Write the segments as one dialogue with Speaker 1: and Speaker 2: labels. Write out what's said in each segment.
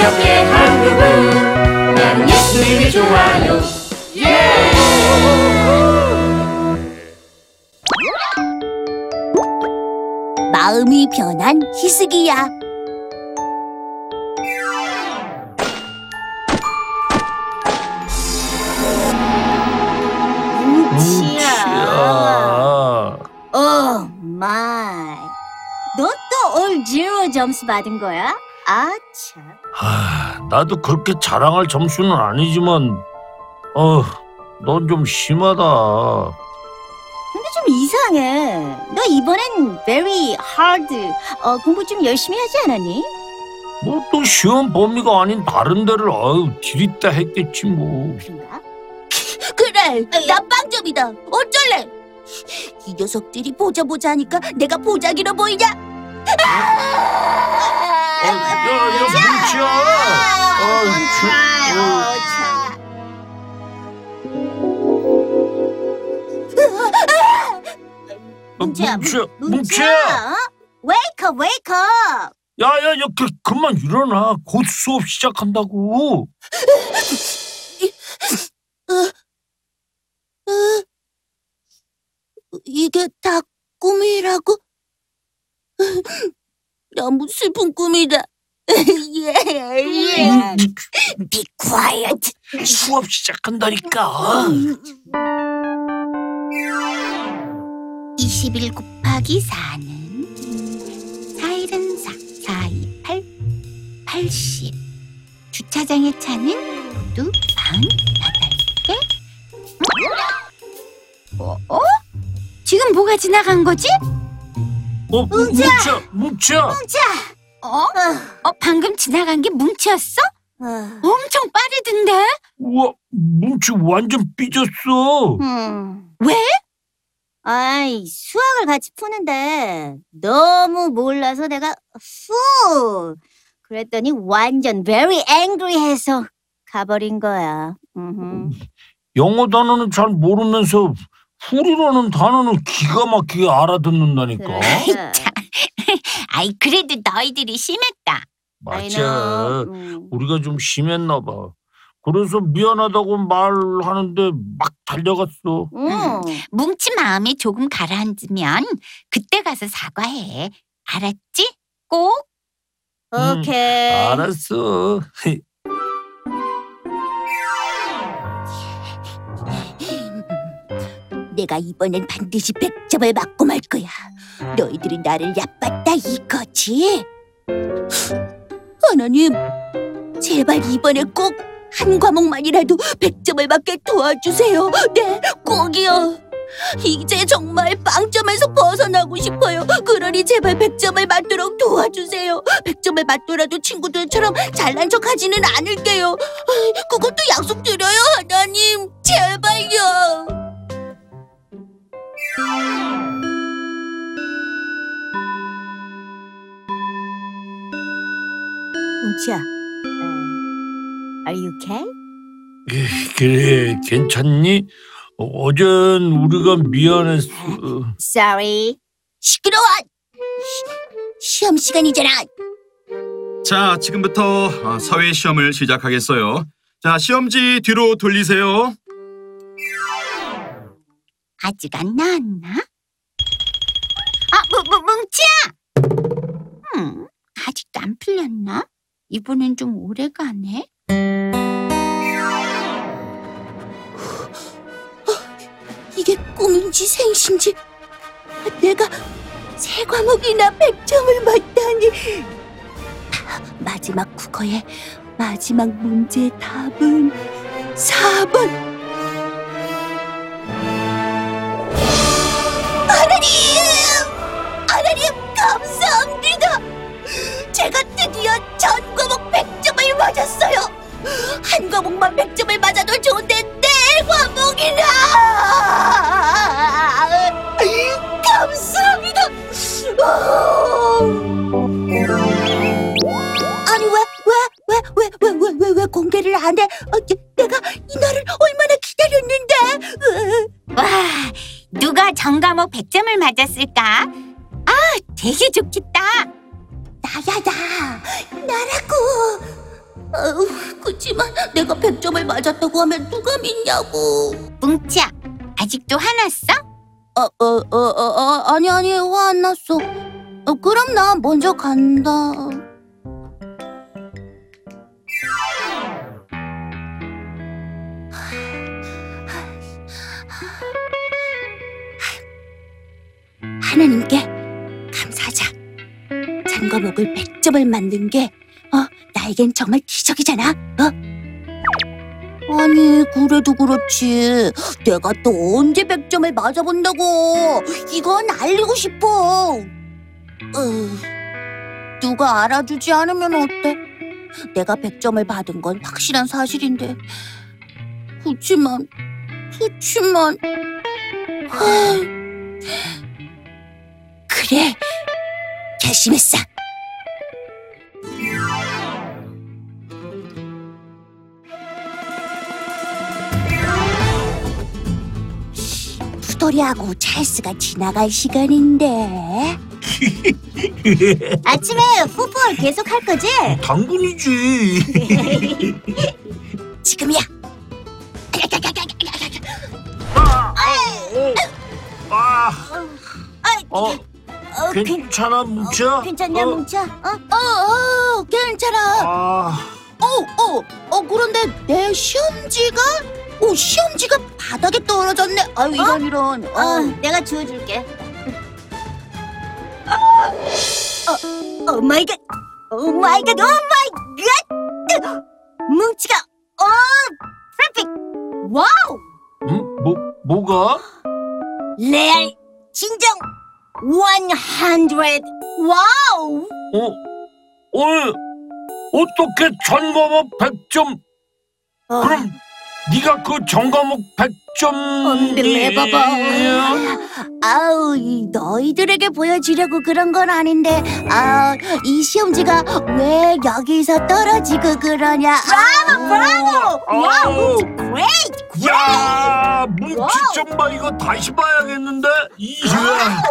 Speaker 1: 기억해 한국은 나는 예수님이 좋아요 예!
Speaker 2: 마음이 변한 희숙이야.
Speaker 3: 뭉치야.
Speaker 2: 오마 이. 너또올 제로 점수 받은 거야? 아 참.
Speaker 3: 아, 나도 그렇게 자랑할 점수는 아니지만, 어, 넌 좀 심하다.
Speaker 2: 근데 좀 이상해. 너 이번엔 very hard. 어, 공부 좀 열심히 하지 않았니?
Speaker 3: 뭐 또 시험 범위가 아닌 다른 데를 아유 디립다 했겠지 뭐.
Speaker 2: 그런가? 그래, 나 빵점이다. 어쩔래? 이 녀석들이 보자 보자 하니까 내가 보자기로 보이냐?
Speaker 3: 어, 야, 야, 뭉치야. 아, 주, 어. 어,
Speaker 2: 뭉치야,
Speaker 3: 뭉치야, 뭉치야.
Speaker 2: 뭉치야, 어? 웨이크업, 웨이크업.
Speaker 3: 야, 야, 야, 그, 그만 일어나. 곧 수업 시작한다고.
Speaker 2: 이게 다 꿈이라고? 너무 슬픈 꿈이다. 예, 예. Be quiet.
Speaker 3: 수업 시작한다니까.
Speaker 2: 21 곱하기 4는 4일은 4, 4, 2, 8, 80. 주차장에 차는 모두 48개. 어? 어? 지금 뭐가 지나간 거지?
Speaker 3: 어, 뭉치야, 뭉치야.
Speaker 2: 어? 어, 방금 지나간 게 뭉치였어? 엄청 빠르던데?
Speaker 3: 우와, 뭉치 완전 삐졌어.
Speaker 2: 왜? 아이, 수학을 같이 푸는데 너무 몰라서 내가 후! 그랬더니 완전 very angry 해서 가버린 거야. 음흠.
Speaker 3: 영어 단어는 잘 모르면서 훌이라는 단어는 기가 막히게 알아듣는다니까.
Speaker 2: 그래.
Speaker 4: 아이 그래도 너희들이 심했다.
Speaker 3: 맞아.
Speaker 2: 음.
Speaker 3: 우리가 좀 심했나 봐. 그래서 미안하다고 말하는데 막 달려갔어.
Speaker 2: 음.
Speaker 4: 뭉치 마음이 조금 가라앉으면 그때 가서 사과해. 알았지? 꼭.
Speaker 2: 오케이.
Speaker 3: 알았어.
Speaker 2: 내가 이번엔 반드시 100점을 맞고 말 거야. 너희들이 나를 얕봤다 이거지? 하나님, 제발 이번에 꼭 한 과목만이라도 100점을 맞게 도와주세요. 네, 꼭이요. 이제 정말 빵점에서 벗어나고 싶어요. 그러니 제발 100점을 맞도록 도와주세요. 100점을 맞더라도 친구들처럼 잘난 척 하지는 않을게요. 아이, 그것도 약속드려요, 하나님. 제발요. 뭉치야, are you okay?
Speaker 3: 그래, 괜찮니? 어, 어젠 우리가 미안했어.
Speaker 2: Sorry. 시끄러워. 시, 시험 시간이잖아.
Speaker 5: 자, 지금부터 어, 사회 시험을 시작하겠어요. 자, 시험지 뒤로 돌리세요.
Speaker 4: 아직 안 나왔나? 아, 뭉, 뭉, 뭉치야! 음, 아직도 안 풀렸나? 이번엔 좀 오래 가네.
Speaker 2: 이게 꿈인지 생신지 내가 세 과목이나 100점을 맞다니 마지막 국어의 마지막 문제의 답은 4번 백만 백점을 맞아도 좋은데 내 과목이라 감사합니다! 어. 아니 왜 왜 왜 왜 왜 왜 왜 공개를 안해? 어, 내가 이 날을 얼마나 기다렸는데? 어.
Speaker 4: 와, 누가 전과목 100점을 맞았을까? 아, 되게 좋겠다.
Speaker 2: 나야 나 나라고! 아우, 그치만 내가 100점을 맞았다고 하면 누가 믿냐고.
Speaker 4: 뭉치야, 아직도 화났어?
Speaker 2: 어, 어, 어, 어, 어 아니, 아니, 화 안 났어. 어, 그럼 나 먼저 간다. 하나님께 감사하자. 산 과목을 100점을 만든 게, 어, 나에겐 정말 기적이잖아, 어? 아니, 그래도 그렇지. 내가 또 언제 100점을 맞아본다고. 이건 알리고 싶어. 으, 누가 알아주지 않으면 어때? 내가 100점을 받은 건 확실한 사실인데. 그치만, 그치만. 하... 그래, 결심했어. 푸도리하고 찰스가 지나갈 시간인데.
Speaker 4: 아침에 푸푸 계속 할 거지?
Speaker 3: 당근이지.
Speaker 2: 지금이야.
Speaker 3: 아, 어,
Speaker 2: 어, 괜-
Speaker 3: 괜찮아 뭉쳐?
Speaker 2: 어, 괜찮냐,
Speaker 3: 어,
Speaker 2: 뭉쳐? 어, 어, 어, 괜찮아.
Speaker 3: 아,
Speaker 2: 어, 어, 어, 그런데 내 시험지가, 오, 시험지가 바닥에 떨어졌네. 아유, 이런, 이런. 어,
Speaker 4: 내가 주워줄게.
Speaker 2: Oh my God, oh my God, oh my God. 뭉치가, 어, perfect. wow,
Speaker 3: 응? 뭐 뭐가?
Speaker 2: 레알, 진정, 100. Wow.
Speaker 3: 어, 오늘 어떻게 전과목 100점?
Speaker 2: 어.
Speaker 3: 그럼 네가 그 전과목 100점
Speaker 2: Unbelievable. 아우, 이 너희들에게 보여주려고 그런 건 아닌데, 아, 이 시험지가 왜 여기서 떨어지고 그러냐? 브라보, 브라보!
Speaker 3: Wow,
Speaker 2: great!
Speaker 3: 야, 뭉치 좀 봐 이거 다시 봐야겠는데. 이야.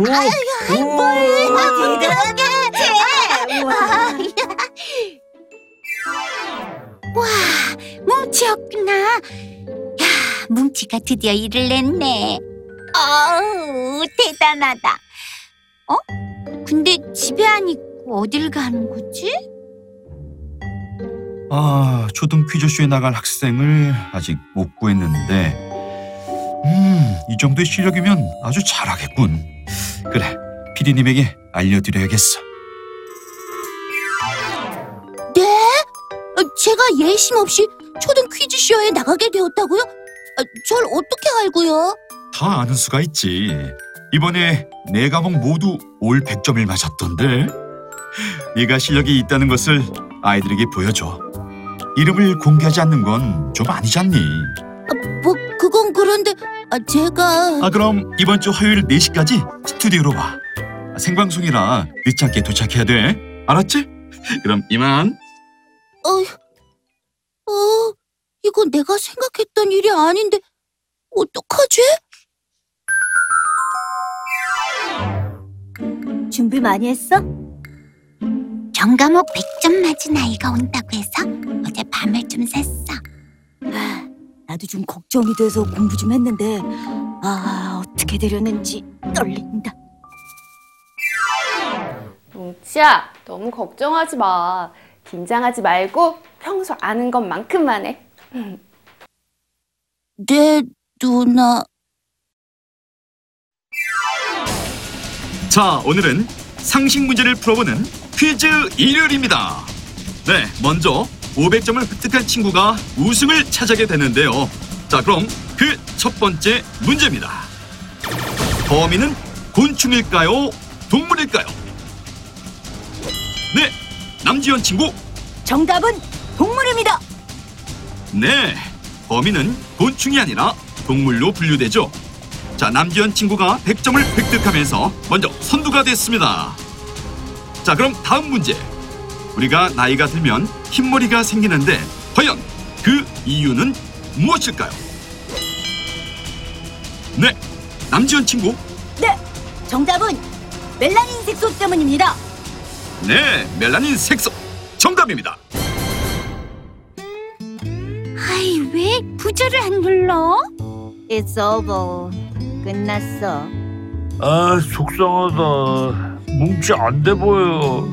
Speaker 3: 오, 오.
Speaker 2: 대단하게!
Speaker 4: 와, 뭉치였구나. 야, 뭉치가 드디어 일을 냈네. 어우, 대단하다. 어? 근데 집에 안 있고 어딜 가는 거지?
Speaker 5: 아, 초등 퀴즈쇼에 나갈 학생을 아직 못 구했는데, 음, 이 정도의 실력이면 아주 잘하겠군. 그래, 피디님에게 알려드려야겠어.
Speaker 2: 제가 예심 없이 초등 퀴즈쇼에 나가게 되었다고요? 아, 절 어떻게 알고요?
Speaker 5: 다 아는 수가 있지. 이번에 네 과목 모두 올 100점을 맞았던데. 네가 실력이 있다는 것을 아이들에게 보여줘. 이름을 공개하지 않는 건 좀 아니잖니.
Speaker 2: 뭐, 그건 그런데, 아, 제가...
Speaker 5: 아 그럼 이번 주 화요일 4시까지 스튜디오로 와. 생방송이라 늦지 않게 도착해야 돼. 알았지? 그럼 이만.
Speaker 2: 어, 어, 이거 내가 생각했던 일이 아닌데, 어떡하지? 준비 많이 했어?
Speaker 4: 전과목 100점 맞은 아이가 온다고 해서 어제 밤을 좀 샜어.
Speaker 2: 아, 나도 좀 걱정이 돼서 공부 좀 했는데, 아, 어떻게 되려는지 떨린다.
Speaker 6: 뭉치야, 너무 걱정하지 마. 긴장하지 말고 평소 아는 것만큼만 해.
Speaker 2: 네, 누나.
Speaker 5: 자, 오늘은 상식 문제를 풀어보는 퀴즈 일요일입니다. 네, 먼저 500점을 획득한 친구가 우승을 차지하게 되는데요. 자, 그럼 그 첫 번째 문제입니다. 범인은 곤충일까요? 동물일까요? 네, 남지현 친구.
Speaker 2: 정답은 동물입니다.
Speaker 5: 네, 범인은 곤충이 아니라 동물로 분류되죠. 자, 남지현 친구가 100점을 획득하면서 먼저 선두가 됐습니다. 자, 그럼 다음 문제. 우리가 나이가 들면 흰머리가 생기는데 과연 그 이유는 무엇일까요? 네, 남지현 친구.
Speaker 2: 정답은 멜라닌 색소 때문입니다.
Speaker 5: 네, 멜라닌 색소 정답입니다.
Speaker 4: 왜 부저를 안 눌러?
Speaker 2: It's over. 끝났어.
Speaker 3: 아 속상하다. 뭉치 안 돼 보여.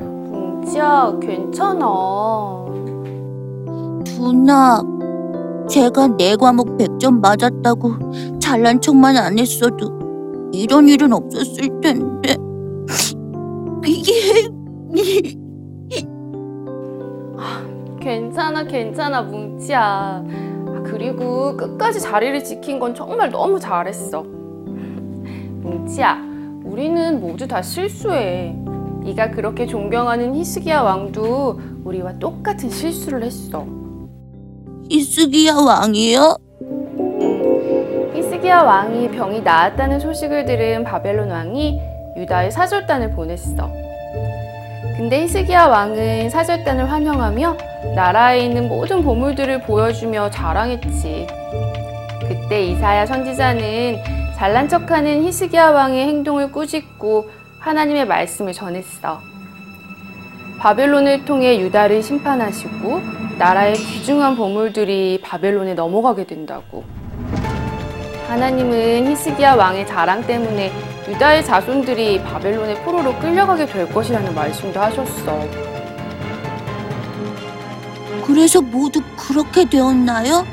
Speaker 6: 뭉치야, 괜찮아.
Speaker 2: 누나, 제가 네 과목 100점 맞았다고 잘난 척만 안 했어도 이런 일은 없었을 텐데. 이게
Speaker 6: 괜찮아, 괜찮아, 뭉치야. 아, 그리고 끝까지 자리를 지킨 건 정말 너무 잘했어. 뭉치야, 우리는 모두 다 실수해. 네가 그렇게 존경하는 히스기야 왕도 우리와 똑같은 실수를 했어.
Speaker 2: 이스기야 왕이요?
Speaker 6: 히스기야 왕이 병이 나았다는 소식을 들은 바벨론 왕이 유다에 사절단을 보냈어. 근데 히스기야 왕은 사절단을 환영하며 나라에 있는 모든 보물들을 보여주며 자랑했지. 그때 이사야 선지자는 잘난 척하는 히스기야 왕의 행동을 꾸짖고 하나님의 말씀을 전했어. 바벨론을 통해 유다를 심판하시고 나라의 귀중한 보물들이 바벨론에 넘어가게 된다고. 하나님은 히스기야 왕의 자랑 때문에 유다의 자손들이 바벨론의 포로로 끌려가게 될 것이라는 말씀도 하셨어.
Speaker 2: 그래서 모두 그렇게 되었나요?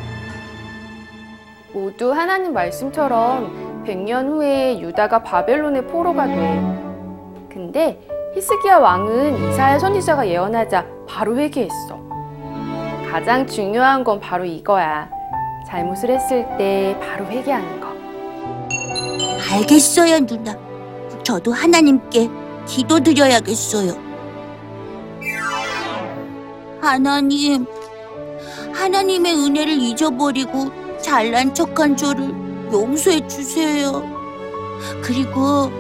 Speaker 6: 모두 하나님 말씀처럼 100년 후에 유다가 바벨론의 포로가 돼. 근데 히스기야 왕은 이사야 선지자가 예언하자 바로 회개했어. 가장 중요한 건 바로 이거야. 잘못을 했을 때 바로 회개하는 거.
Speaker 2: 알겠어요, 누나. 저도 하나님께 기도드려야겠어요. 하나님, 하나님의 은혜를 잊어버리고 잘난 척한 저를 용서해 주세요. 그리고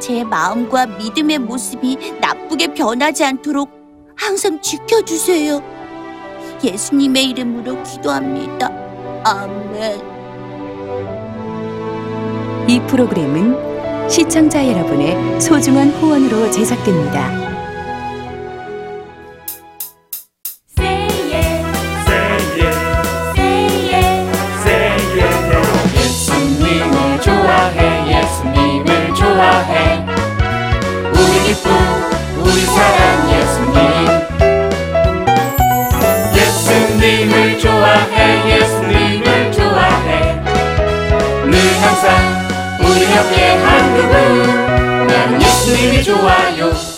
Speaker 2: 제 마음과 믿음의 모습이 나쁘게 변하지 않도록 항상 지켜주세요. 예수님의 이름으로 기도합니다. 아멘.
Speaker 7: 이 프로그램은 시청자 여러분의 소중한 후원으로 제작됩니다.
Speaker 1: 예수님을 좋아해 예수님을 좋아해. 우리 기쁨 옆에 한 그분 나는 예수님이 좋아요